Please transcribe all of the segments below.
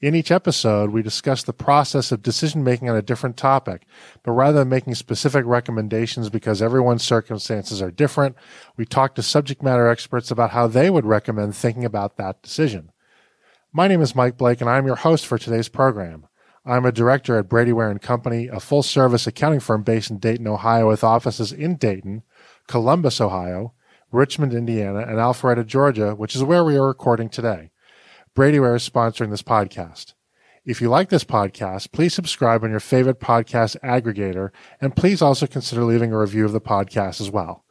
In each episode, we discuss the process of decision making on a different topic, but rather than making specific recommendations because everyone's circumstances are different, we talk to subject matter experts about how they would recommend thinking about that decision. My name is Mike Blake and I'm your host for today's program. I'm a director at Brady Ware and Company, a full service accounting firm based in Dayton, Ohio with offices in Dayton, Columbus, Ohio, Richmond, Indiana, and Alpharetta, Georgia, which is where we are recording today. Brady Ware is sponsoring this podcast. If you like this podcast, please subscribe on your favorite podcast aggregator, and please also consider leaving a review of the podcast as well.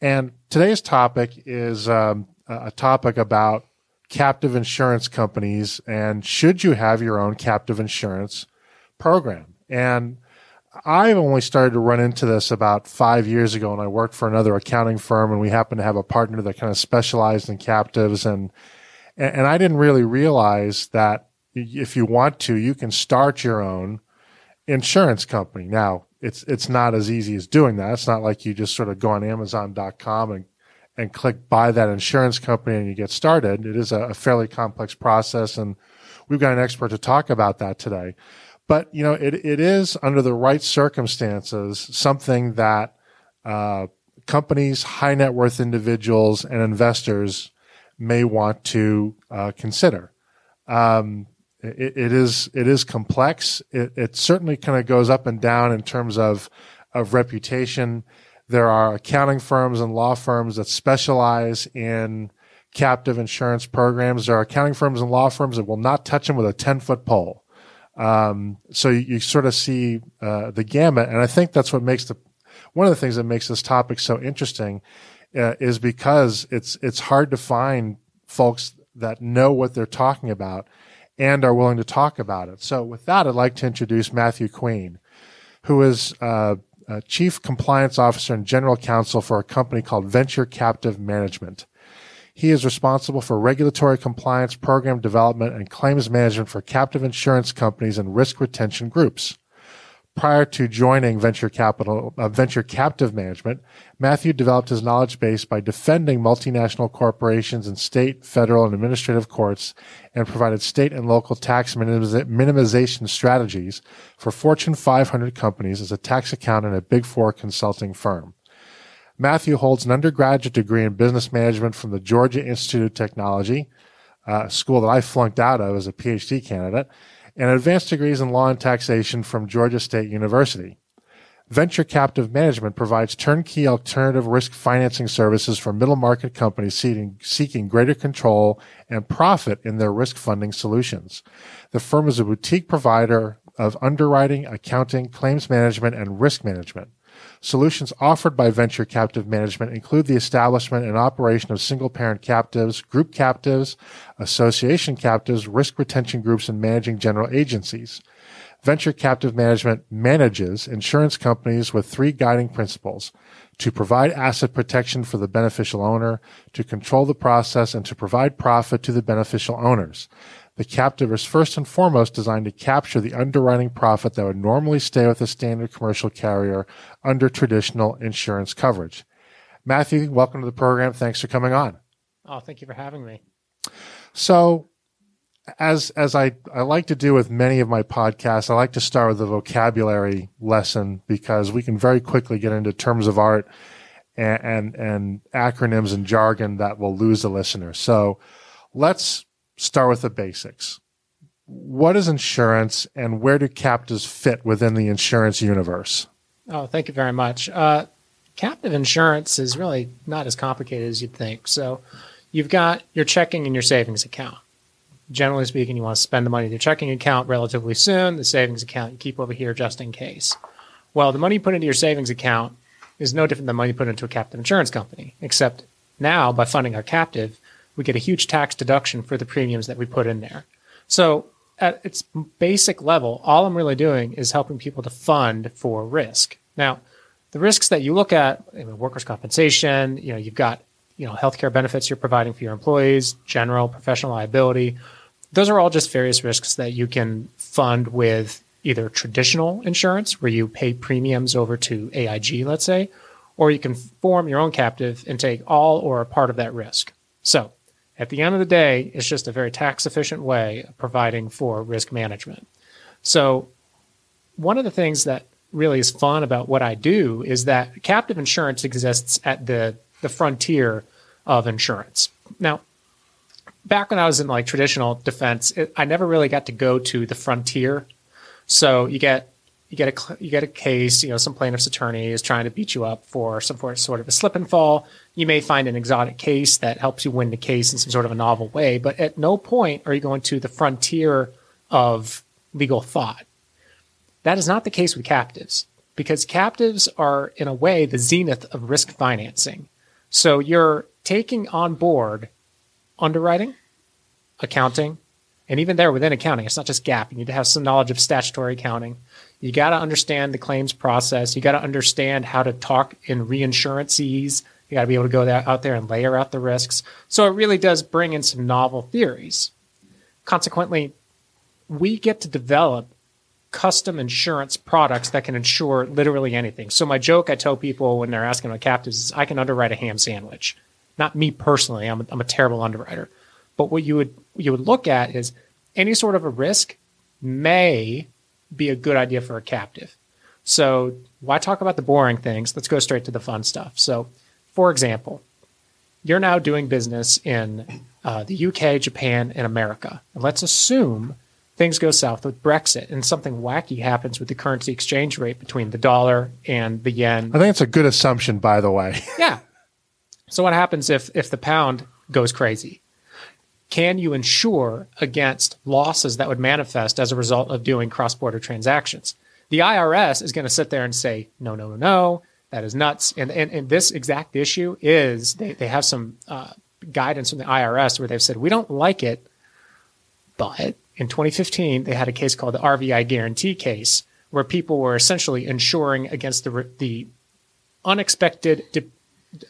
And today's topic is um, a topic about captive insurance companies and should you have your own captive insurance program? And I've only started to run into this about five years ago when I worked for another accounting firm and we happened to have a partner that kind of specialized in captives and and, and I didn't really realize that if you want to, you can start your own insurance company. Now, it's it's not as easy as doing that. It's not like you just sort of go on Amazon.com and and click buy that insurance company and you get started. It is a, a, fairly complex process, and we've got an expert to talk about that today. But you know, it it is under the right circumstances something that uh, companies, high net worth individuals, and investors may want to uh, consider. Um, it, it is it is complex. It, it certainly kind of goes up and down in terms of of reputation. There are accounting firms and law firms that specialize in captive insurance programs. There are accounting firms and law firms that will not touch them with a ten foot pole. Um, so you, you, sort of see uh, the gamut, and I think that's what makes the one of the things that makes this topic so interesting uh, is because it's it's hard to find folks that know what they're talking about and are willing to talk about it. So with that, I'd like to introduce Matthew Queen, who is uh, Chief Compliance Officer and General Counsel for a company called Venture Captive Management. He is responsible for regulatory compliance, program development, and claims management for captive insurance companies and risk retention groups. Prior to joining venture capital, uh, venture captive management, Matthew developed his knowledge base by defending multinational corporations in state, federal, and administrative courts and provided state and local tax minimization strategies for Fortune 500 companies as a tax accountant at a Big Four consulting firm. Matthew holds an undergraduate degree in business management from the Georgia Institute of Technology, a school that I flunked out of as a PhD candidate, and advanced degrees in law and taxation from Georgia State University. Venture Captive Management provides turnkey alternative risk financing services for middle market companies seeking, seeking greater control and profit in their risk funding solutions. The firm is a boutique provider of underwriting, accounting, claims management, and risk management. Solutions offered by venture captive management include the establishment and operation of single parent captives, group captives, association captives, risk retention groups, and managing general agencies. Venture captive management manages insurance companies with three guiding principles to provide asset protection for the beneficial owner, to control the process, and to provide profit to the beneficial owners. The captive is first and foremost designed to capture the underwriting profit that would normally stay with a standard commercial carrier under traditional insurance coverage. Matthew, welcome to the program. Thanks for coming on. Oh, thank you for having me. So, as as I, I like to do with many of my podcasts, I like to start with a vocabulary lesson because we can very quickly get into terms of art and, and, and acronyms and jargon that will lose the listener. So let's start with the basics. What is insurance and where do captives fit within the insurance universe? Oh, thank you very much. Uh, captive insurance is really not as complicated as you'd think. So you've got your checking and your savings account. Generally speaking, you want to spend the money in your checking account relatively soon. The savings account you keep over here just in case. Well, the money you put into your savings account is no different than money you put into a captive insurance company, except now by funding our captive, we get a huge tax deduction for the premiums that we put in there. So at its basic level, all I'm really doing is helping people to fund for risk. Now, the risks that you look at, I mean, workers' compensation, you know, you've got, you know, healthcare benefits you're providing for your employees, general professional liability. Those are all just various risks that you can fund with either traditional insurance, where you pay premiums over to AIG, let's say, or you can form your own captive and take all or a part of that risk. So at the end of the day, it's just a very tax efficient way of providing for risk management. So one of the things that really is fun about what I do is that captive insurance exists at the, the frontier of insurance. Now, back when I was in like traditional defense, it, I never really got to go to the frontier. So you get you get a you get a case, you know, some plaintiff's attorney is trying to beat you up for some sort of a slip and fall. You may find an exotic case that helps you win the case in some sort of a novel way, but at no point are you going to the frontier of legal thought. That is not the case with captives because captives are, in a way, the zenith of risk financing. So you're taking on board underwriting, accounting, and even there within accounting, it's not just GAAP. You need to have some knowledge of statutory accounting. You got to understand the claims process. You got to understand how to talk in reinsurances. You got to be able to go out there and layer out the risks. So it really does bring in some novel theories. Consequently, we get to develop custom insurance products that can insure literally anything. So my joke I tell people when they're asking about captives is I can underwrite a ham sandwich. Not me personally. I'm a, I'm a terrible underwriter. But what you would you would look at is any sort of a risk may be a good idea for a captive. So why talk about the boring things? Let's go straight to the fun stuff. So, for example, you're now doing business in uh, the UK, Japan, and America. And let's assume things go south with Brexit and something wacky happens with the currency exchange rate between the dollar and the yen. I think it's a good assumption, by the way. yeah. So what happens if if the pound goes crazy? Can you insure against losses that would manifest as a result of doing cross-border transactions? The IRS is going to sit there and say, no, no, no, no, that is nuts. And, and, and this exact issue is they, they have some uh, guidance from the IRS where they've said, we don't like it, but in 2015, they had a case called the RVI Guaranty case, where people were essentially insuring against the, the unexpected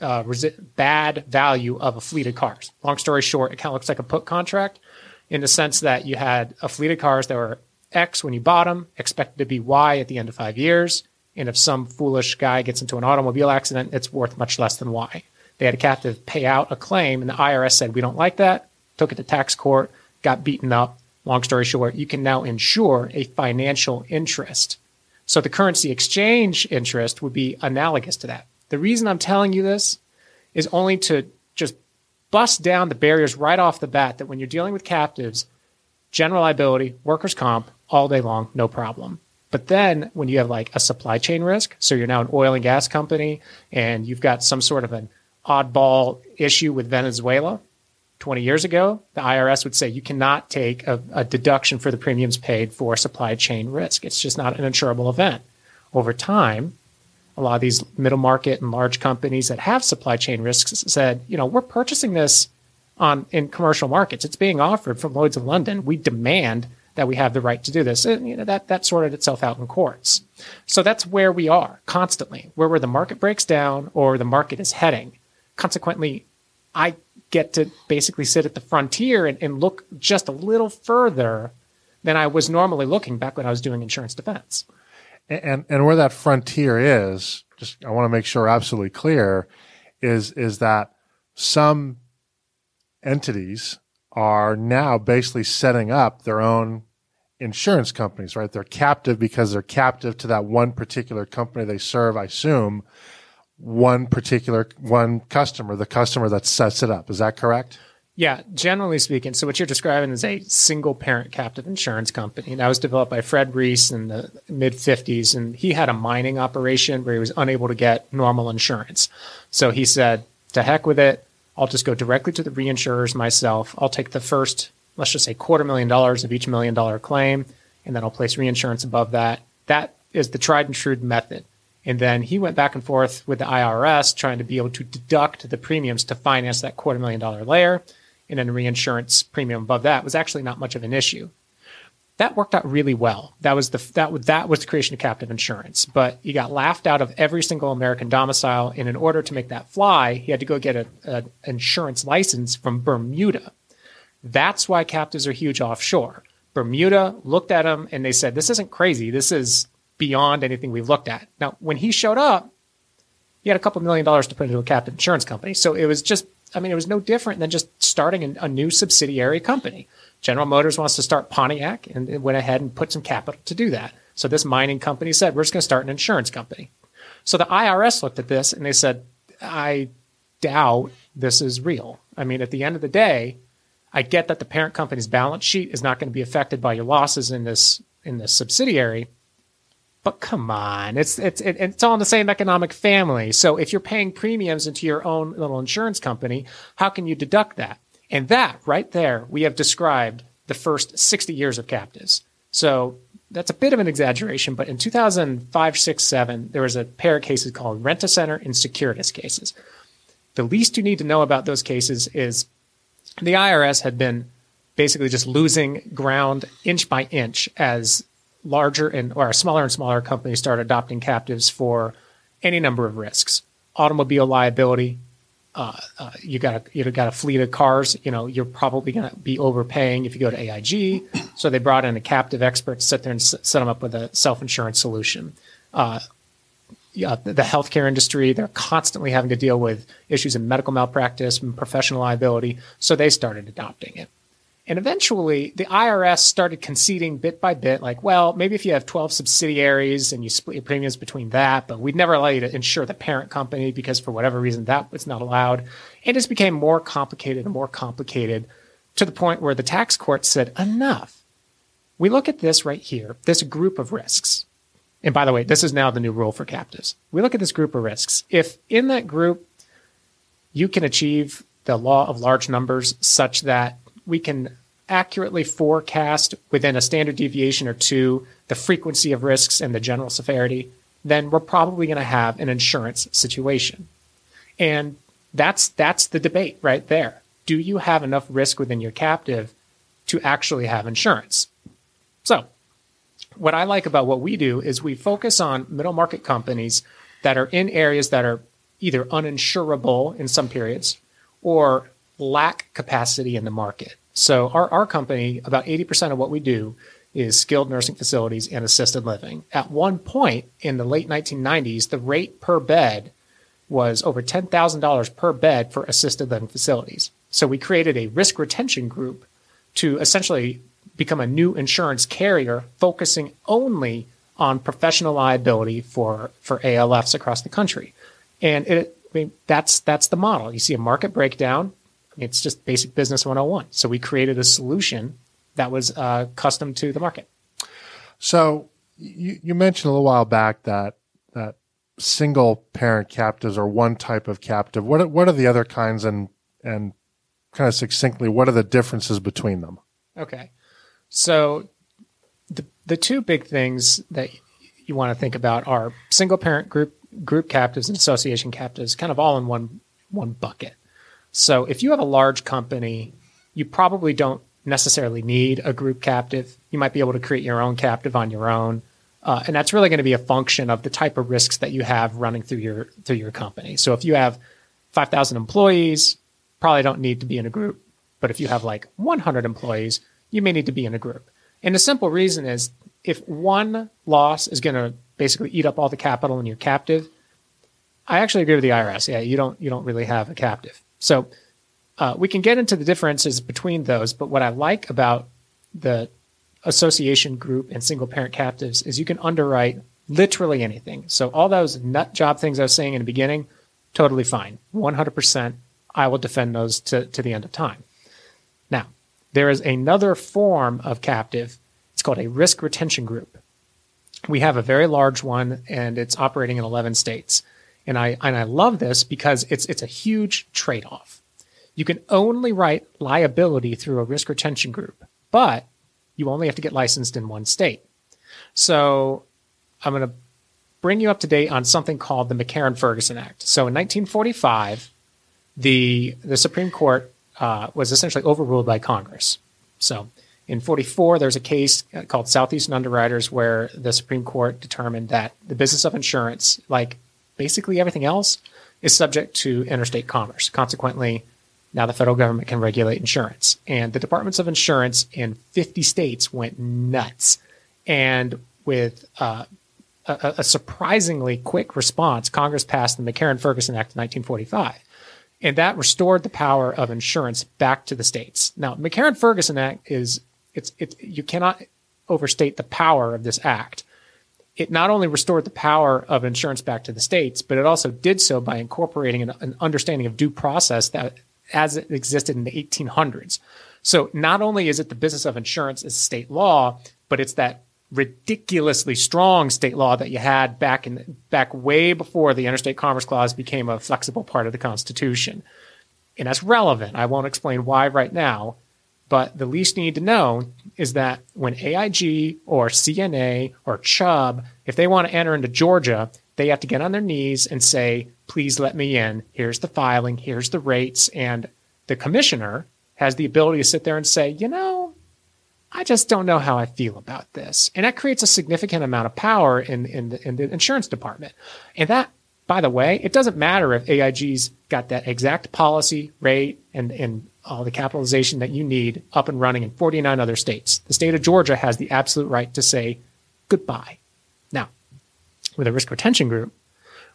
uh, resi- bad value of a fleet of cars. Long story short, it kind of looks like a put contract in the sense that you had a fleet of cars that were X when you bought them, expected to be Y at the end of five years. And if some foolish guy gets into an automobile accident, it's worth much less than Y. They had a captive pay out a claim, and the IRS said, We don't like that. Took it to tax court, got beaten up, Long story short, you can now insure a financial interest. So the currency exchange interest would be analogous to that. The reason I'm telling you this is only to just bust down the barriers right off the bat that when you're dealing with captives, general liability, workers' comp, all day long, no problem. But then when you have like a supply chain risk, so you're now an oil and gas company and you've got some sort of an oddball issue with Venezuela, 20 years ago, the IRS would say you cannot take a, a, deduction for the premiums paid for supply chain risk. It's just not an insurable event. Over time, a lot of these middle market and large companies that have supply chain risks said, you know, we're purchasing this on in commercial markets. It's being offered from Lloyd's of London. We demand that we have the right to do this. And, you know, that, that sorted itself out in courts. So that's where we are constantly, where, where the market breaks down or the market is heading. Consequently, I get to basically sit at the frontier and, and look just a little further than I was normally looking back when I was doing insurance defense. And and where that frontier is, just I want to make sure absolutely clear, is is that some entities are now basically setting up their own insurance companies, right? They're captive because they're captive to that one particular company they serve, I assume, one particular one customer, the customer that sets it up. Is that correct? Yeah, generally speaking. So what you're describing is a single parent captive insurance company that was developed by Fred Reiss in the mid 50s, and he had a mining operation where he was unable to get normal insurance. So he said, "To heck with it. I'll just go directly to the reinsurers myself. I'll take the first, let's just say, quarter million dollars of each million dollar claim, and then I'll place reinsurance above that." That is the tried and true method. And then he went back and forth with the IRS trying to be able to deduct the premiums to finance that quarter million dollar layer. And then reinsurance premium above that was actually not much of an issue. that worked out really well. That was the that that was the creation of captive insurance. But he got laughed out of every single American domicile, and in order to make that fly, he had to go get an insurance license from Bermuda. That's why captives are huge offshore. Bermuda looked at him and they said, "This isn't crazy. This is beyond anything we've looked at." Now, when he showed up, he had a couple million dollars to put into a captive insurance company. So it was just, I mean, it was no different than just starting a new subsidiary company. General Motors wants to start Pontiac and it went ahead and put some capital to do that. So this mining company said, we're just going to start an insurance company. So the IRS looked at this and they said, I doubt this is real. I mean, at the end of the day, I get that the parent company's balance sheet is not going to be affected by your losses in this in this subsidiary, but come on, it's it's it's all in the same economic family. So if you're paying premiums into your own little insurance company, how can you deduct that? And that right there, we have described the first 60 years of captives. So that's a bit of an exaggeration, but in 2005, 6, 7, there was a pair of cases called Rent-A-Center and Securitas cases. The least you need to know about those cases is the IRS had been basically just losing ground inch by inch as larger and or smaller and smaller companies start adopting captives for any number of risks. Automobile liability, uh, uh, you got a, you got a fleet of cars, you know, you're probably going to be overpaying if you go to AIG. So they brought in a captive expert to sit there and s- set them up with a self insurance solution. Uh, yeah, the healthcare industry, they're constantly having to deal with issues in medical malpractice and professional liability. So they started adopting it. And eventually, the IRS started conceding bit by bit, like, well, maybe if you have 12 subsidiaries and you split your premiums between that, but we'd never allow you to insure the parent company because for whatever reason that was not allowed. And it just became more complicated and more complicated to the point where the tax court said, enough. We look at this right here, this group of risks. And by the way, this is now the new rule for captives. We look at this group of risks. If in that group you can achieve the law of large numbers such that we can accurately forecast within a standard deviation or two the frequency of risks and the general severity, then we're probably going to have an insurance situation. And that's that's the debate right there. Do you have enough risk within your captive to actually have insurance? So, what I like about what we do is we focus on middle market companies that are in areas that are either uninsurable in some periods or lack capacity in the market. So our, our company, about 80% of what we do is skilled nursing facilities and assisted living. At one point in the late 1990s, the rate per bed was over $10,000 per bed for assisted living facilities. So we created a risk retention group to essentially become a new insurance carrier focusing only on professional liability for, for ALFs across the country. And it, I mean, that's, that's the model. You see a market breakdown, it's just basic business 101. So we created a solution that was uh, custom to the market. So you, you mentioned a little while back that that single parent captives are one type of captive. What are, what are the other kinds and and kind of succinctly what are the differences between them? Okay. So the the two big things that you want to think about are single parent group group captives and association captives kind of all in one one bucket. So if you have a large company, you probably don't necessarily need a group captive. You might be able to create your own captive on your own. Uh, and that's really going to be a function of the type of risks that you have running through your through your company. So if you have 5,000 employees, probably don't need to be in a group. But if you have like 100 employees, you may need to be in a group. And the simple reason is if one loss is going to basically eat up all the capital in your captive, I actually agree with the IRS. Yeah, you don't you don't really have a captive. So uh, we can get into the differences between those, but what I like about the association group and single parent captives is you can underwrite literally anything. So all those nut job things I was saying in the beginning, totally fine. 100%. I will defend those to, to the end of time. Now, there is another form of captive. It's called a risk retention group. We have a very large one and it's operating in 11 states. And I and I love this because it's it's a huge trade-off. You can only write liability through a risk retention group, but you only have to get licensed in one state. So I'm going to bring you up to date on something called the McCarran-Ferguson Act. So in 1945, the the Supreme Court uh, was essentially overruled by Congress. So In 44, there's a case called Southeastern Underwriters where the Supreme Court determined that the business of insurance, like basically everything else, is subject to interstate commerce. Consequently, now the federal government can regulate insurance. And the departments of insurance in 50 states went nuts. And with uh, a, a, surprisingly quick response, Congress passed the McCarran Ferguson Act of 1945. And that restored the power of insurance back to the states. Now, McCarran Ferguson Act is, it's, it's, you cannot overstate the power of this act. It not only restored the power of insurance back to the states, but it also did so by incorporating an, an understanding of due process that as it existed in the 1800s. So not only is it the business of insurance as state law, but it's that ridiculously strong state law that you had back in back way before the interstate commerce clause became a flexible part of the constitution. And that's relevant. I won't explain why right now, but the least you need to know is that when AIG or CNA or Chubb, if they want to enter into Georgia, they have to get on their knees and say, please let me in. Here's the filing, here's the rates. And the commissioner has the ability to sit there and say, you know, I just don't know how I feel about this. And that creates a significant amount of power in, in, the, in the insurance department. And that, by the way, it doesn't matter if AIG's got that exact policy, rate, and, and all the capitalization that you need up and running in 49 other states. The state of Georgia has the absolute right to say goodbye. Now, with a risk retention group,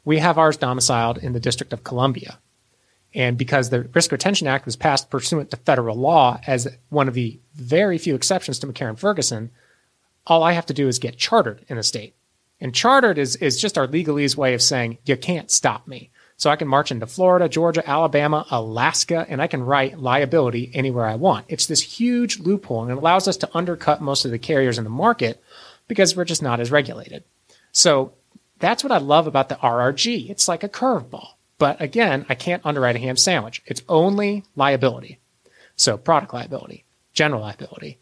we have ours domiciled in the District of Columbia. And because the Risk Retention Act was passed pursuant to federal law as one of the very few exceptions to McCarran Ferguson, all I have to do is get chartered in a state. And chartered is, is just our legalese way of saying, you can't stop me. So I can march into Florida, Georgia, Alabama, Alaska, and I can write liability anywhere I want. It's this huge loophole and it allows us to undercut most of the carriers in the market because we're just not as regulated. So that's what I love about the RRG. It's like a curveball. But again, I can't underwrite a ham sandwich. It's only liability. So product liability, general liability,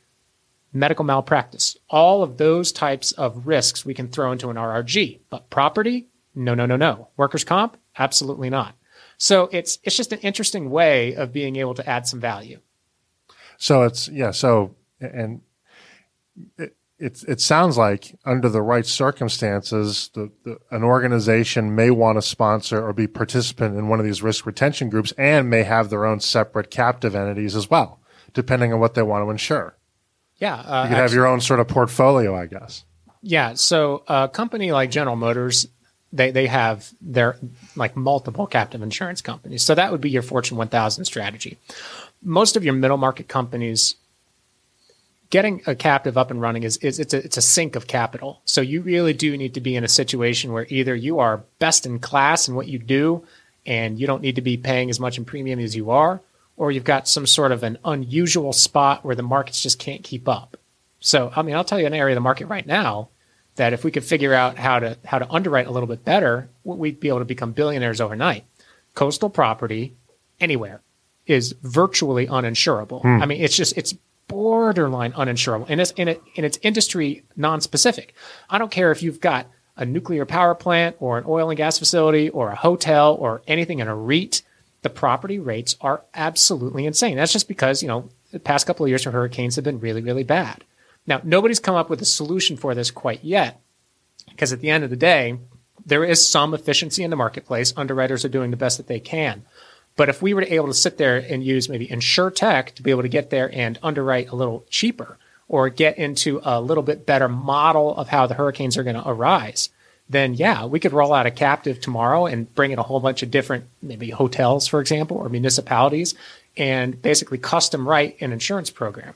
medical malpractice, all of those types of risks we can throw into an RRG. But property, no, no, no, no. Workers' comp, absolutely not. So it's it's just an interesting way of being able to add some value. So it's yeah. So and it, it, it sounds like under the right circumstances, the, the, an organization may want to sponsor or be participant in one of these risk retention groups and may have their own separate captive entities as well, depending on what they want to insure. Yeah. Uh, you could have your own sort of portfolio, I guess. Yeah. So a company like General Motors, they, they have their like multiple captive insurance companies. So that would be your Fortune 1000 strategy. Most of your middle market companies getting a captive up and running is, is it's a it's a sink of capital. So you really do need to be in a situation where either you are best in class in what you do and you don't need to be paying as much in premium as you are, or you've got some sort of an unusual spot where the markets just can't keep up. So I mean I'll tell you an area of the market right now that if we could figure out how to how to underwrite a little bit better, we'd be able to become billionaires overnight. Coastal property anywhere is virtually uninsurable. Hmm. I mean, it's just it's borderline uninsurable, and it's in, it, and it's industry non-specific. I don't care if you've got a nuclear power plant or an oil and gas facility or a hotel or anything in a REIT. The property rates are absolutely insane. That's just because you know the past couple of years for hurricanes have been really really bad. Now nobody's come up with a solution for this quite yet, because at the end of the day, there is some efficiency in the marketplace. Underwriters are doing the best that they can. But if we were able to sit there and use maybe InsureTech to be able to get there and underwrite a little cheaper or get into a little bit better model of how the hurricanes are going to arise, then yeah, we could roll out a captive tomorrow and bring in a whole bunch of different, maybe hotels, for example, or municipalities, and basically custom write an insurance program.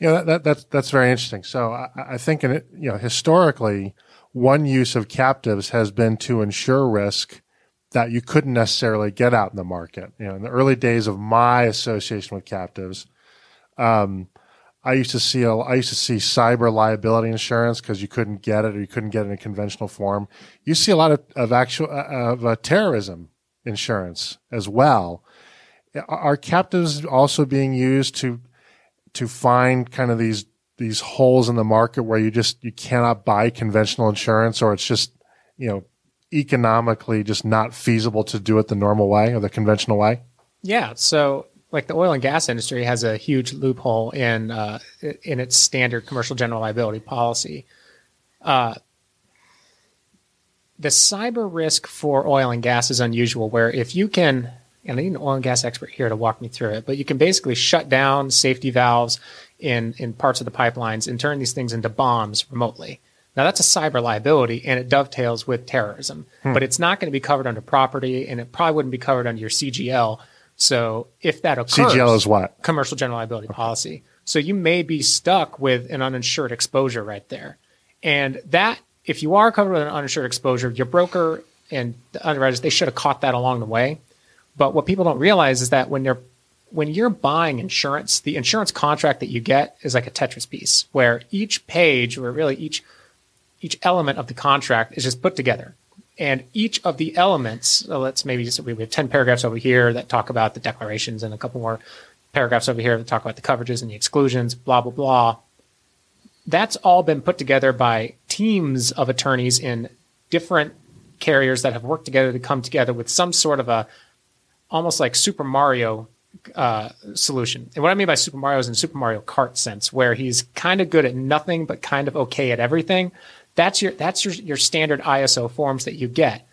Yeah, that, that, that's that's very interesting. So I, I think in it, you know, historically, one use of captives has been to insure risk that you couldn't necessarily get out in the market. You know, in the early days of my association with captives, um, I used to see a, I used to see cyber liability insurance because you couldn't get it or you couldn't get it in a conventional form. You see a lot of, of actual uh, of uh, terrorism insurance as well. Are captives also being used to to find kind of these these holes in the market where you just you cannot buy conventional insurance or it's just you know economically just not feasible to do it the normal way or the conventional way? Yeah. So like the oil and gas industry has a huge loophole in uh, in its standard commercial general liability policy. Uh, the cyber risk for oil and gas is unusual. Where if you can, and I need an oil and gas expert here to walk me through it, but you can basically shut down safety valves in in parts of the pipelines and turn these things into bombs remotely. Now that's a cyber liability and it dovetails with terrorism, hmm. but it's not going to be covered under property and it probably wouldn't be covered under your CGL. So if that occurs, CGL is what? Commercial general liability okay. policy. So you may be stuck with an uninsured exposure right there. And that, if you are covered with an uninsured exposure, your broker and the underwriters, they should have caught that along the way. But what people don't realize is that when they're when you're buying insurance, the insurance contract that you get is like a Tetris piece where each page or really each each element of the contract is just put together. And each of the elements, so let's maybe just, we have 10 paragraphs over here that talk about the declarations and a couple more paragraphs over here that talk about the coverages and the exclusions, blah, blah, blah. That's all been put together by teams of attorneys in different carriers that have worked together to come together with some sort of a almost like Super Mario uh, solution. And what I mean by Super Mario is in Super Mario Kart sense, where he's kind of good at nothing but kind of okay at everything. That's your that's your, your standard ISO forms that you get.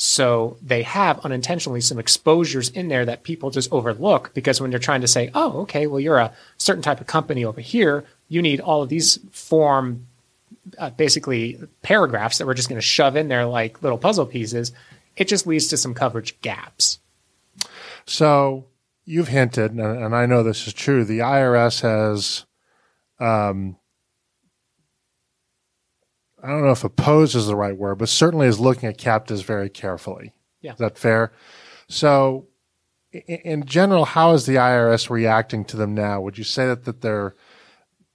So they have unintentionally some exposures in there that people just overlook because when they're trying to say, oh, okay, well, you're a certain type of company over here, you need all of these form, uh, basically paragraphs that we're just going to shove in there like little puzzle pieces. It just leads to some coverage gaps. So you've hinted, and I know this is true, the IRS has um, I don't know if oppose is the right word, but certainly is looking at captives very carefully. Yeah. Is that fair? So, in general, how is the IRS reacting to them now? Would you say that, that they're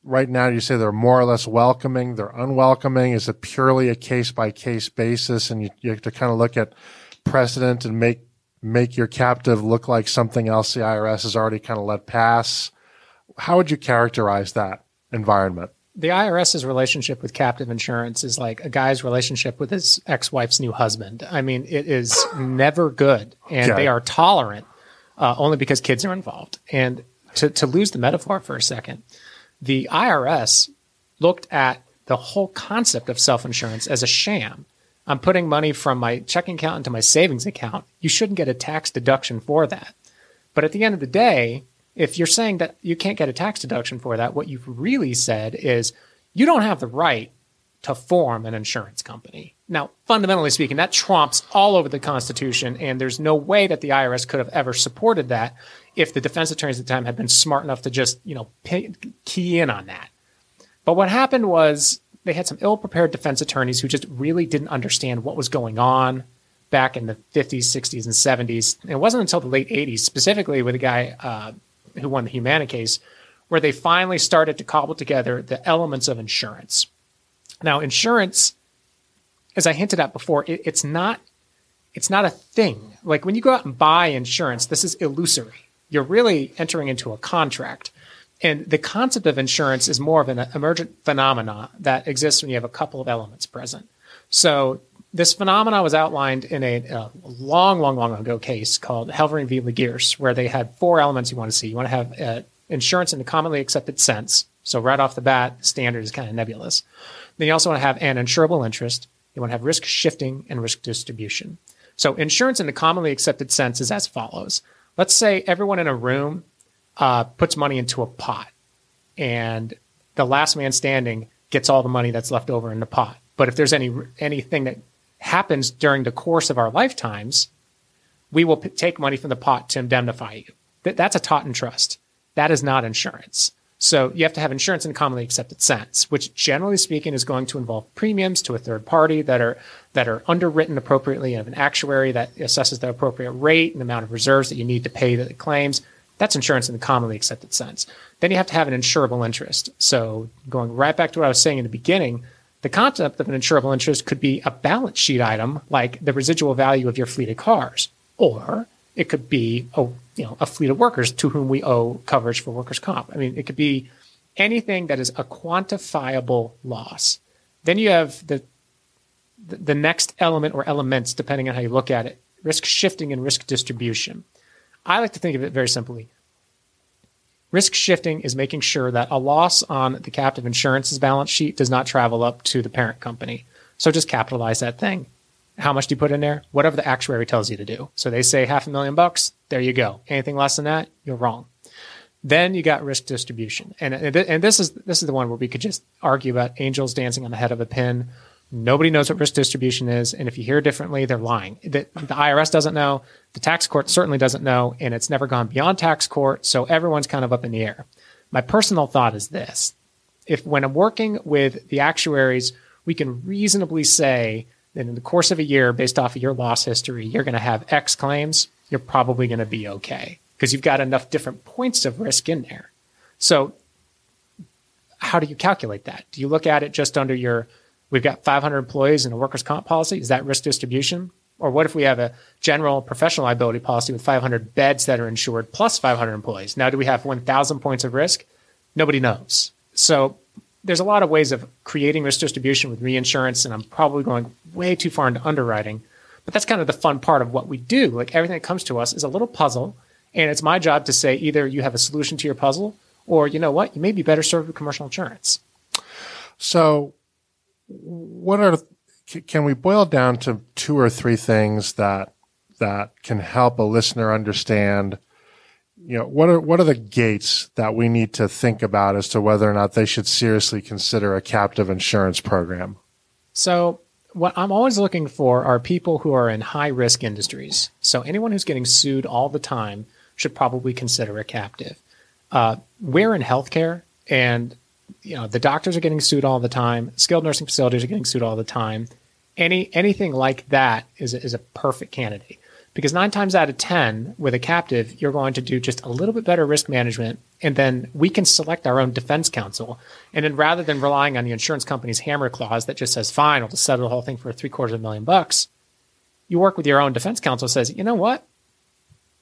right now? You say they're more or less welcoming? They're unwelcoming? Is it purely a case by case basis, and you, you have to kind of look at precedent and make make your captive look like something else the IRS has already kind of let pass? How would you characterize that environment? the IRS's relationship with captive insurance is like a guy's relationship with his ex-wife's new husband. I mean, it is never good, and okay. they are tolerant uh, only because kids are involved. And to to lose the metaphor for a second, the IRS looked at the whole concept of self-insurance as a sham. I'm putting money from my checking account into my savings account. You shouldn't get a tax deduction for that. But at the end of the day, if you're saying that you can't get a tax deduction for that, what you've really said is you don't have the right to form an insurance company. Now, fundamentally speaking, that trumps all over the Constitution, and there's no way that the IRS could have ever supported that if the defense attorneys at the time had been smart enough to just, you know, pay, key in on that. But what happened was they had some ill-prepared defense attorneys who just really didn't understand what was going on back in the 50s, 60s, and 70s. it wasn't until the late 80s, specifically with a guy uh, who won the Humana case, where they finally started to cobble together the elements of insurance. Now, insurance, as I hinted at before, it, it's not it's not a thing. Like when you go out and buy insurance, this is illusory. You're really entering into a contract. And the concept of insurance is more of an emergent phenomena that exists when you have a couple of elements present. So this phenomenon was outlined in a, a, long, long, long ago case called Helvering v. Le Gierse, where they had four elements you want to see. You want to have uh, insurance in a commonly accepted sense. So right off the bat, standard is kind of nebulous. Then you also want to have an insurable interest. You want to have risk shifting and risk distribution. So insurance in the commonly accepted sense is as follows. Let's say everyone in a room uh, puts money into a pot, and the last man standing gets all the money that's left over in the pot. But if there's any anything that happens during the course of our lifetimes, we will p- take money from the pot to indemnify you. Th- that's a and trust. That is not insurance. So you have to have insurance in commonly accepted sense, which generally speaking is going to involve premiums to a third party that are that are underwritten appropriately and an actuary that assesses the appropriate rate and amount of reserves that you need to pay the claims. That's insurance in the commonly accepted sense. Then you have to have an insurable interest. So going right back to what I was saying in the beginning, the concept of an insurable interest could be a balance sheet item like the residual value of your fleet of cars, or it could be a, you know, a fleet of workers to whom we owe coverage for workers' comp. I mean, it could be anything that is a quantifiable loss. Then you have the, the, next element or elements, depending on how you look at it, risk shifting and risk distribution. I like to think of it very simply. Risk shifting is making sure that a loss on the captive insurance's balance sheet does not travel up to the parent company. So just capitalize that thing. How much do you put in there? Whatever the actuary tells you to do. So they say half a million bucks. There you go. Anything less than that, you're wrong. Then you got risk distribution, and and this is this is the one where we could just argue about angels dancing on the head of a pin. Nobody knows what risk distribution is, and if you hear differently, they're lying. The, the IRS doesn't know, the tax court certainly doesn't know, and it's never gone beyond tax court, so everyone's kind of up in the air. My personal thought is this: if when I'm working with the actuaries, we can reasonably say that in the course of a year, based off of your loss history, you're going to have X claims. You're probably going to be okay because you've got enough different points of risk in there. So, how do you calculate that? Do you look at it just under your, we've got 500 employees in a workers' comp policy? Is that risk distribution? Or what if we have a general professional liability policy with 500 beds that are insured plus 500 employees? Now, do we have 1,000 points of risk? Nobody knows. So, there's a lot of ways of creating risk distribution with reinsurance, and I'm probably going way too far into underwriting. But that's kind of the fun part of what we do. Like everything that comes to us is a little puzzle and it's my job to say either you have a solution to your puzzle or you know what, you may be better served with commercial insurance. So, what are can we boil down to two or three things that that can help a listener understand you know what are what are the gates that we need to think about as to whether or not they should seriously consider a captive insurance program so what I'm always looking for are people who are in high risk industries so anyone who's getting sued all the time should probably consider a captive. Uh, we're in healthcare, and you know the doctors are getting sued all the time. Skilled nursing facilities are getting sued all the time. Any anything like that is a, is a perfect candidate because nine times out of ten with a captive, you're going to do just a little bit better risk management, and then we can select our own defense counsel. And then rather than relying on the insurance company's hammer clause that just says, "Fine, we'll just settle the whole thing for three quarters of a million bucks," you work with your own defense counsel. Says, "You know what?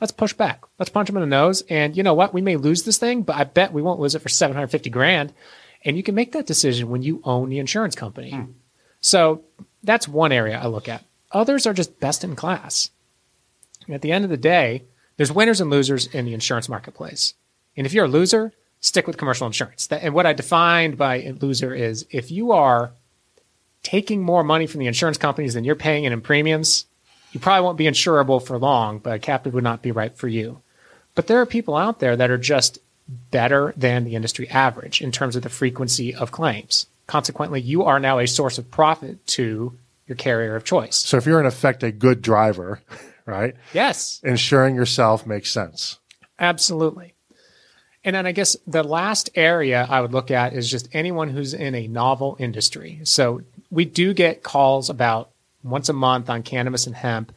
let's push back. Let's punch him in the nose. And you know what? We may lose this thing, but I bet we won't lose it for 750 grand. And you can make that decision when you own the insurance company. Hmm. So that's one area I look at. Others are just best in class. And at the end of the day, there's winners and losers in the insurance marketplace. And if you're a loser, stick with commercial insurance. And what I defined by loser is if you are taking more money from the insurance companies than you're paying in premiums, you probably won't be insurable for long, but a captive would not be right for you. But there are people out there that are just better than the industry average in terms of the frequency of claims. Consequently, you are now a source of profit to your carrier of choice. So if you're in effect a good driver, right? Yes. Insuring yourself makes sense. Absolutely. And then I guess the last area I would look at is just anyone who's in a novel industry. So we do get calls about once a month on cannabis and hemp.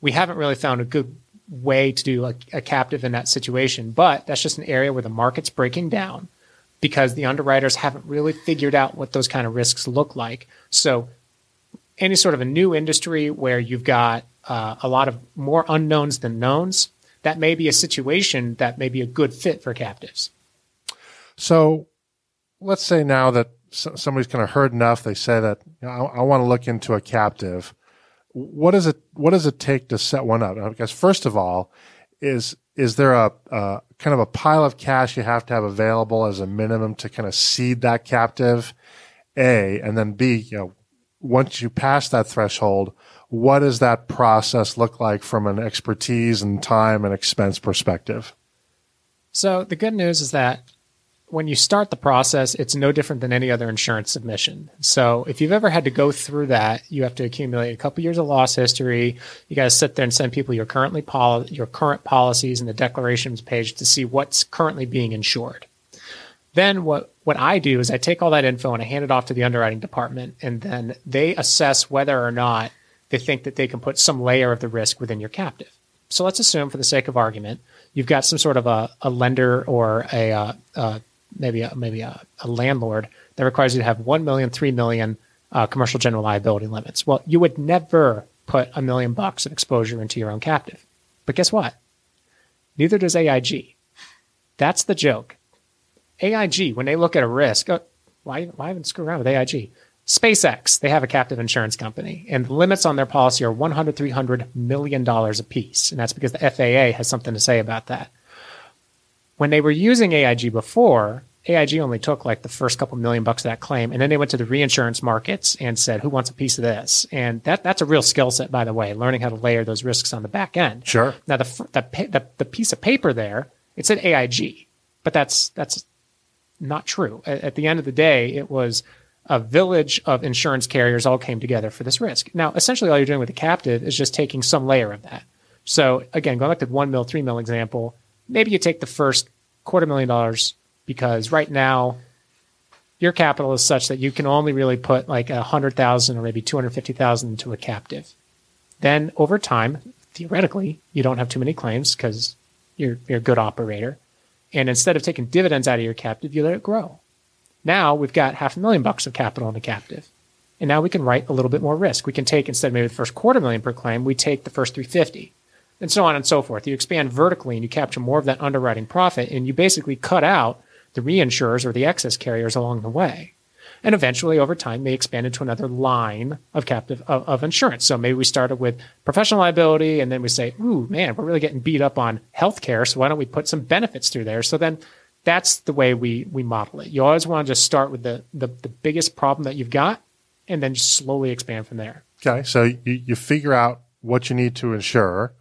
We haven't really found a good way to do a, a captive in that situation, but that's just an area where the market's breaking down because the underwriters haven't really figured out what those kind of risks look like. So, any sort of a new industry where you've got uh, a lot of more unknowns than knowns, that may be a situation that may be a good fit for captives. So, let's say now that somebody's kind of heard enough. They say that you know, I, I want to look into a captive. What does it What does it take to set one up? Because first of all, is is there a, a kind of a pile of cash you have to have available as a minimum to kind of seed that captive? A and then B, you know, once you pass that threshold, what does that process look like from an expertise and time and expense perspective? So the good news is that when you start the process, it's no different than any other insurance submission. So if you've ever had to go through that, you have to accumulate a couple years of loss history. You got to sit there and send people your currently your current policies and the declarations page to see what's currently being insured. Then what what I do is I take all that info and I hand it off to the underwriting department, and then they assess whether or not they think that they can put some layer of the risk within your captive. So let's assume, for the sake of argument, you've got some sort of a, a lender or a, a, uh, a maybe a, maybe a, a landlord that requires you to have 1 million, 3 million uh, commercial general liability limits. Well, you would never put a million bucks of exposure into your own captive. But guess what? Neither does AIG. That's the joke. AIG, when they look at a risk, oh, why, why even screw around with AIG? SpaceX, they have a captive insurance company, and the limits on their policy are 100, 300 million dollars a piece. And that's because the FAA has something to say about that when they were using AIG before, AIG only took like the first couple million bucks of that claim, and then they went to the reinsurance markets and said, "Who wants a piece of this?" And that that's a real skill set, by the way, learning how to layer those risks on the back end. Sure. Now the the the, the piece of paper there, it said AIG, but that's that's not true. At, at the end of the day, it was a village of insurance carriers all came together for this risk. Now, essentially, all you're doing with the captive is just taking some layer of that. So again, going back to the one mil, three mil example, maybe you take the first quarter million dollars because right now your capital is such that you can only really put like a hundred thousand or maybe two hundred fifty thousand into a captive. Then over time, theoretically, you don't have too many claims because you're you're a good operator. And instead of taking dividends out of your captive, you let it grow. Now we've got half a million bucks of capital in the captive. And now we can write a little bit more risk. We can take instead of maybe the first quarter million per claim, we take the first 350 and so on and so forth. You expand vertically and you capture more of that underwriting profit and you basically cut out the reinsurers or the excess carriers along the way. And eventually, over time, they expand into another line of captive of, of, insurance. So maybe we started with professional liability, and then we say, "Ooh, man, we're really getting beat up on healthcare. So why don't we put some benefits through there?" So then, that's the way we we model it. You always want to just start with the the, the biggest problem that you've got, and then just slowly expand from there. Okay, so you, you figure out what you need to insure,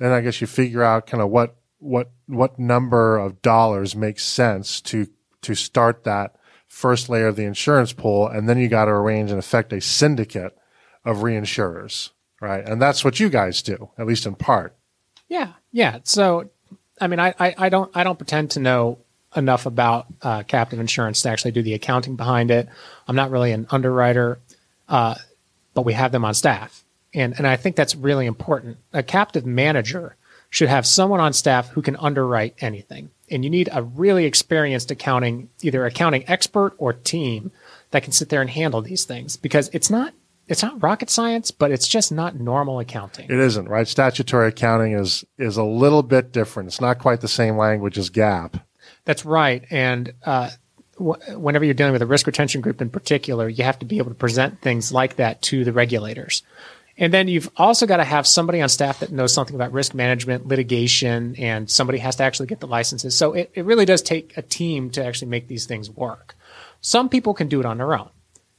then I guess you figure out kind of what what what number of dollars makes sense to to start that first layer of the insurance pool, and then you got to arrange and effect a syndicate of reinsurers, right? And that's what you guys do, at least in part. Yeah, yeah. So, I mean, I I, I don't I don't pretend to know enough about uh, captive insurance to actually do the accounting behind it. I'm not really an underwriter, uh, but we have them on staff, and and I think that's really important. A captive manager should have someone on staff who can underwrite anything. And you need a really experienced accounting, either accounting expert or team that can sit there and handle these things because it's not it's not rocket science, but it's just not normal accounting. It isn't, right? Statutory accounting is is a little bit different. It's not quite the same language as GAAP. That's right. And uh, whenever you're dealing with a risk retention group in particular, you have to be able to present things like that to the regulators. And then you've also got to have somebody on staff that knows something about risk management, litigation, and somebody has to actually get the licenses. So it, it really does take a team to actually make these things work. Some people can do it on their own.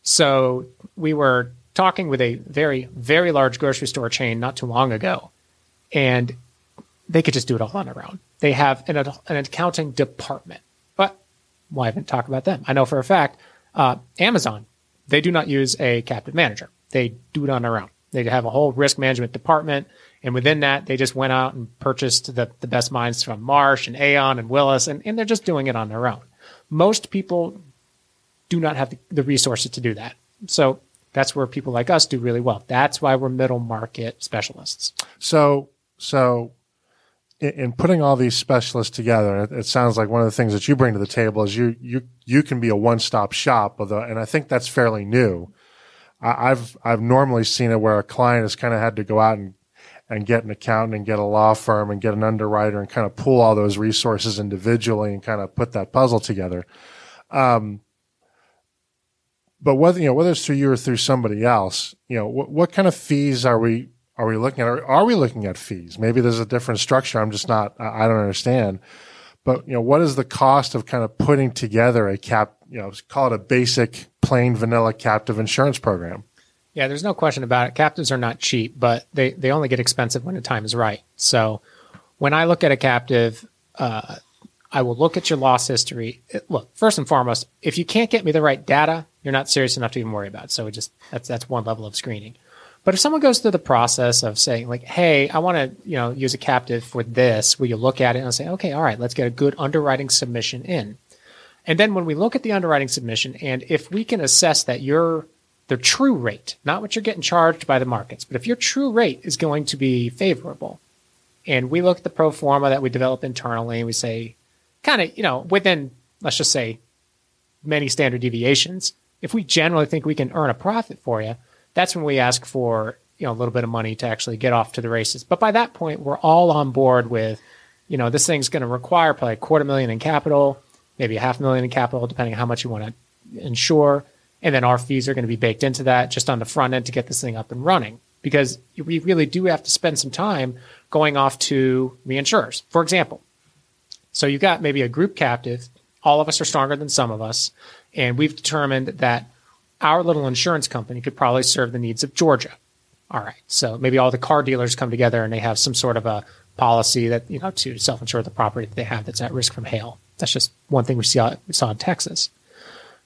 So we were talking with a very, very large grocery store chain not too long ago, and they could just do it all on their own. They have an, an accounting department. But why haven't talk about them? I know for a fact, uh, Amazon, they do not use a captive manager. They do it on their own. They have a whole risk management department. And within that, they just went out and purchased the, the best minds from Marsh and Aon and Willis, and, and they're just doing it on their own. Most people do not have the, the resources to do that. So that's where people like us do really well. That's why we're middle market specialists. So, so in, in putting all these specialists together, it, sounds like one of the things that you bring to the table is you, you, you can be a one-stop shop, although, and I think that's fairly new I've I've normally seen it where a client has kind of had to go out and and get an accountant and get a law firm and get an underwriter and kind of pull all those resources individually and kind of put that puzzle together. Um, but whether you know whether it's through you or through somebody else, you know what, what kind of fees are we are we looking at? Are, are we looking at fees? Maybe there's a different structure. I'm just not. I don't understand. But you know, what is the cost of kind of putting together a cap? You know, call it a basic, plain vanilla captive insurance program. Yeah, there's no question about it. Captives are not cheap, but they they only get expensive when the time is right. So, when I look at a captive, uh, I will look at your loss history. Look, first and foremost, if you can't get me the right data, you're not serious enough to even worry about. It. So, it just that's that's one level of screening. But if someone goes through the process of saying like, "Hey, I want to, you know, use a captive for this," will you look at it and say, "Okay, all right, let's get a good underwriting submission in." And then when we look at the underwriting submission, and if we can assess that your the true rate, not what you're getting charged by the markets, but if your true rate is going to be favorable, and we look at the pro forma that we develop internally, and we say, kind of, you know, within let's just say many standard deviations, if we generally think we can earn a profit for you that's when we ask for you know a little bit of money to actually get off to the races. But by that point, we're all on board with, you know, this thing's going to require probably a quarter million in capital, maybe a half million in capital, depending on how much you want to insure. And then our fees are going to be baked into that just on the front end to get this thing up and running. Because we really do have to spend some time going off to reinsurers. For example, So you've got maybe a group captive. All of us are stronger than some of us. And we've determined that our little insurance company could probably serve the needs of Georgia. All right. So maybe all the car dealers come together and they have some sort of a policy that, you know, to self insure the property that they have that's at risk from hail. That's just one thing we saw, we saw in Texas.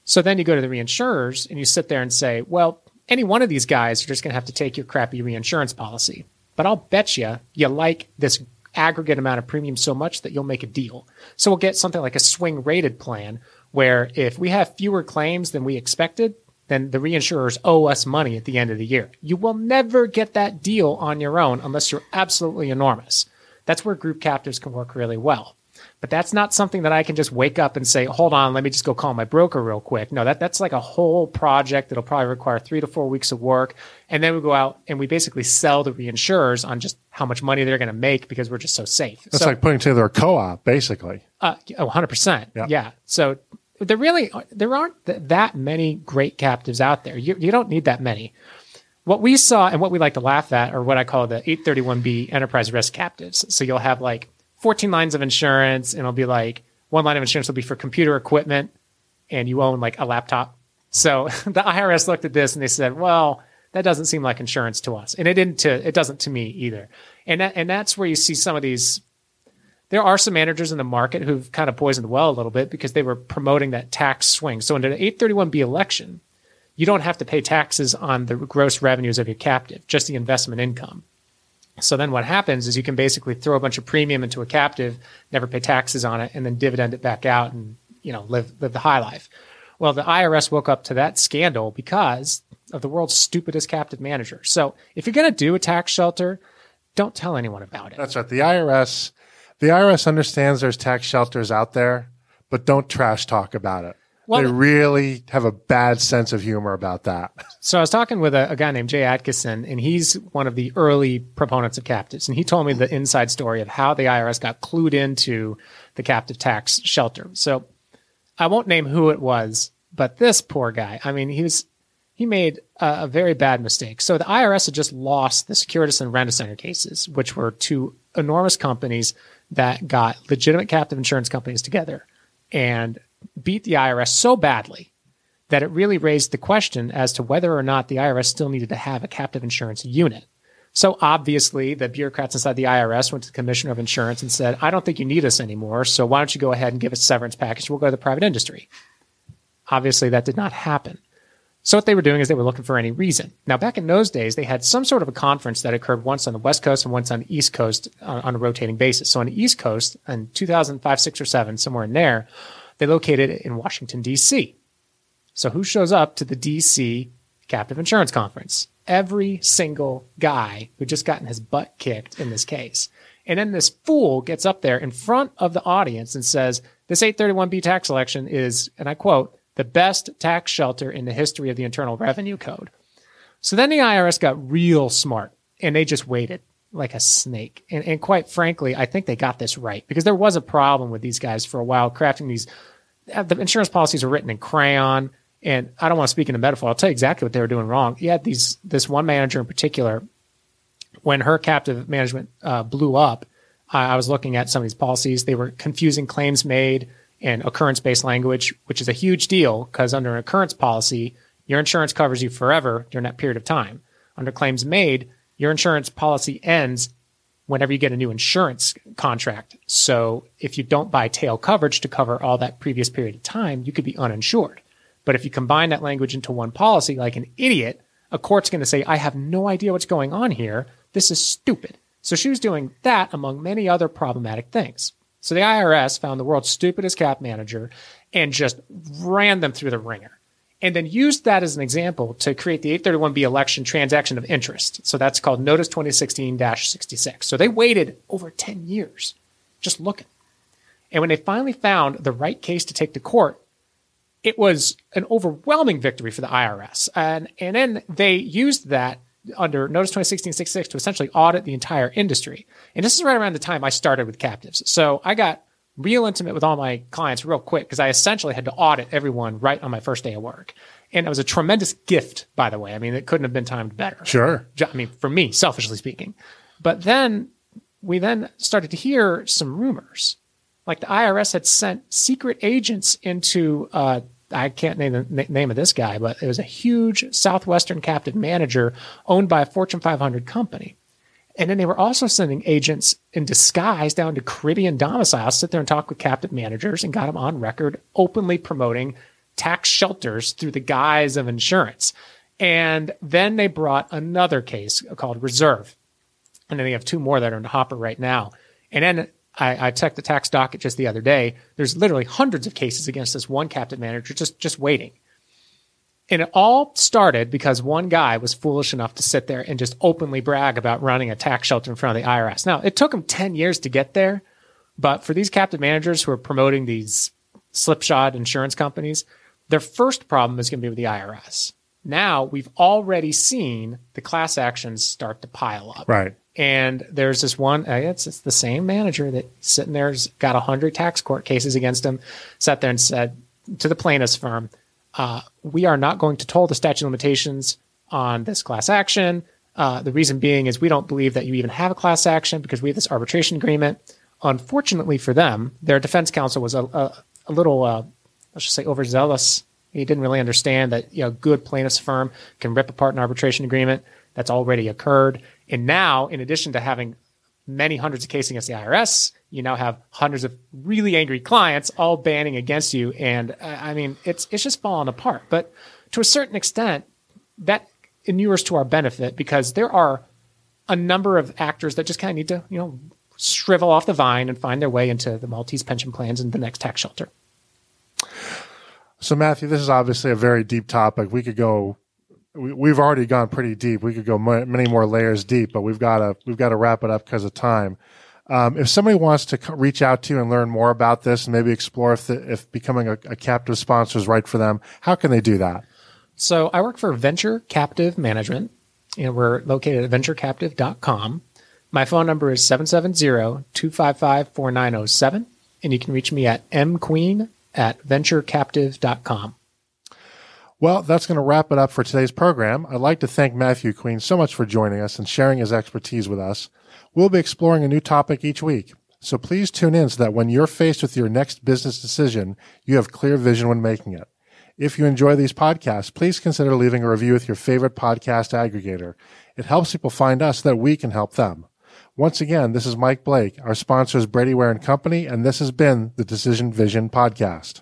So then you go to the reinsurers and you sit there and say, well, any one of these guys are just going to have to take your crappy reinsurance policy. But I'll bet you you like this aggregate amount of premium so much that you'll make a deal. So we'll get something like a swing rated plan where if we have fewer claims than we expected, then the reinsurers owe us money at the end of the year. You will never get that deal on your own unless you're absolutely enormous. That's where group captives can work really well. But that's not something that I can just wake up and say, hold on, let me just go call my broker real quick. No, that, that's like a whole project that'll probably require three to four weeks of work. And then we go out and we basically sell the reinsurers on just how much money they're going to make because we're just so safe. That's so, like putting together a co-op, basically. Uh, oh, 100%. Yeah. yeah. So there really, there aren't th- that many great captives out there. You, you don't need that many. What we saw and what we like to laugh at are what I call the 831B enterprise risk captives. So you'll have like 14 lines of insurance and it'll be like one line of insurance will be for computer equipment and you own like a laptop. So the IRS looked at this and they said, well, that doesn't seem like insurance to us. And it didn't to, it doesn't to me either. And that, and that's where you see some of these there are some managers in the market who've kind of poisoned well a little bit because they were promoting that tax swing. So in an 831B election, you don't have to pay taxes on the gross revenues of your captive, just the investment income. So then what happens is you can basically throw a bunch of premium into a captive, never pay taxes on it, and then dividend it back out and, you know, live live the high life. Well, the IRS woke up to that scandal because of the world's stupidest captive manager. So if you're going to do a tax shelter, don't tell anyone about it. That's right. The IRS, the IRS understands there's tax shelters out there, but don't trash talk about it. Well- they really have a bad sense of humor about that. So I was talking with a, a guy named Jay Adkisson, and he's one of the early proponents of captives. And he told me the inside story of how the IRS got clued into the captive tax shelter. So I won't name who it was, but this poor guy, I mean, he was he made a, a very bad mistake. So the IRS had just lost the Securitas and Rent-A-Center cases, which were two enormous companies that got legitimate captive insurance companies together and beat the IRS so badly that it really raised the question as to whether or not the IRS still needed to have a captive insurance unit. So obviously, the bureaucrats inside the IRS went to the Commissioner of Insurance and said, I don't think you need us anymore. So why don't you go ahead and give us a severance package? We'll go to the private industry. Obviously, that did not happen. So what they were doing is they were looking for any reason. Now, back in those days, they had some sort of a conference that occurred once on the West Coast and once on the East Coast on, on a rotating basis. So on the East Coast in 2005, six or seven, somewhere in there, they located it in Washington, D.C. So who shows up to the DC captive insurance conference? Every single guy who just gotten his butt kicked in this case. And then this fool gets up there in front of the audience and says, this 831B tax election is, and I quote, the best tax shelter in the history of the Internal Revenue Code. So then the IRS got real smart and they just waited like a snake. And, and quite frankly, I think they got this right because there was a problem with these guys for a while crafting these. uh, The insurance policies are written in crayon. And I don't want to speak in a metaphor. I'll tell you exactly what they were doing wrong. You had these, this one manager in particular, when her captive management uh, blew up, I, I was looking at some of these policies. They were confusing claims made and occurrence based language, which is a huge deal because under an occurrence policy, your insurance covers you forever during that period of time. Under claims made, your insurance policy ends whenever you get a new insurance contract. So if you don't buy tail coverage to cover all that previous period of time, you could be uninsured. But if you combine that language into one policy like an idiot, a court's going to say, I have no idea what's going on here. This is stupid. So she was doing that among many other problematic things. So the IRS found the world's stupidest cap manager and just ran them through the wringer and then used that as an example to create the 831B election transaction of interest. So that's called Notice 2016-66. So they waited over 10 years just looking. And when they finally found the right case to take to court, it was an overwhelming victory for the IRS. And, and then they used that under Notice 2016-66 to essentially audit the entire industry. And this is right around the time I started with captives. So I got real intimate with all my clients real quick because I essentially had to audit everyone right on my first day of work. And it was a tremendous gift, by the way. I mean, it couldn't have been timed better. Sure. I mean, for me, selfishly speaking. But then we then started to hear some rumors Like the IRS had sent secret agents into, uh, I can't name the n- name of this guy, but it was a huge Southwestern captive manager owned by a Fortune 500 company. And then they were also sending agents in disguise down to Caribbean domiciles, sit there and talk with captive managers and got them on record openly promoting tax shelters through the guise of insurance. And then they brought another case called Reserve. And then they have two more that are in the hopper right now. And then I, I checked the tax docket just the other day. There's literally hundreds of cases against this one captive manager just, just waiting. And it all started because one guy was foolish enough to sit there and just openly brag about running a tax shelter in front of the IRS. Now, it took him 10 years to get there, but for these captive managers who are promoting these slipshod insurance companies, their first problem is going to be with the IRS. Now we've already seen the class actions start to pile up. Right. And there's this one, uh, it's, it's the same manager that sitting there's got 100 tax court cases against him, sat there and said to the plaintiff's firm, uh, we are not going to toll the statute limitations on this class action. Uh, the reason being is we don't believe that you even have a class action because we have this arbitration agreement. Unfortunately for them, their defense counsel was a, a, a little, uh, let's just say, overzealous. He didn't really understand that you know, good plaintiff's firm can rip apart an arbitration agreement that's already occurred. And now, in addition to having many hundreds of cases against the IRS, you now have hundreds of really angry clients all banning against you. And uh, I mean, it's it's just falling apart. But to a certain extent, that inures to our benefit because there are a number of actors that just kind of need to, you know, shrivel off the vine and find their way into the Maltese pension plans and the next tax shelter. So, Matthew, this is obviously a very deep topic. We could go. We, have already gone pretty deep. We could go many more layers deep, but we've got to we've got to wrap it up because of time. Um, if somebody wants to reach out to you and learn more about this, and maybe explore if the, if becoming a, a captive sponsor is right for them, how can they do that? So, I work for Venture Captive Management, and we're located at venturecaptive.com. My phone number is 770 255 4907, and you can reach me at mqueen at venturecaptive.com. Well, that's going to wrap it up for today's program. I'd like to thank Matthew Queen so much for joining us and sharing his expertise with us. We'll be exploring a new topic each week. So please tune in so that when you're faced with your next business decision, you have clear vision when making it. If you enjoy these podcasts, please consider leaving a review with your favorite podcast aggregator. It helps people find us so that we can help them. Once again, this is Mike Blake. Our sponsor is Brady Ware and Company, and this has been the Decision Vision Podcast.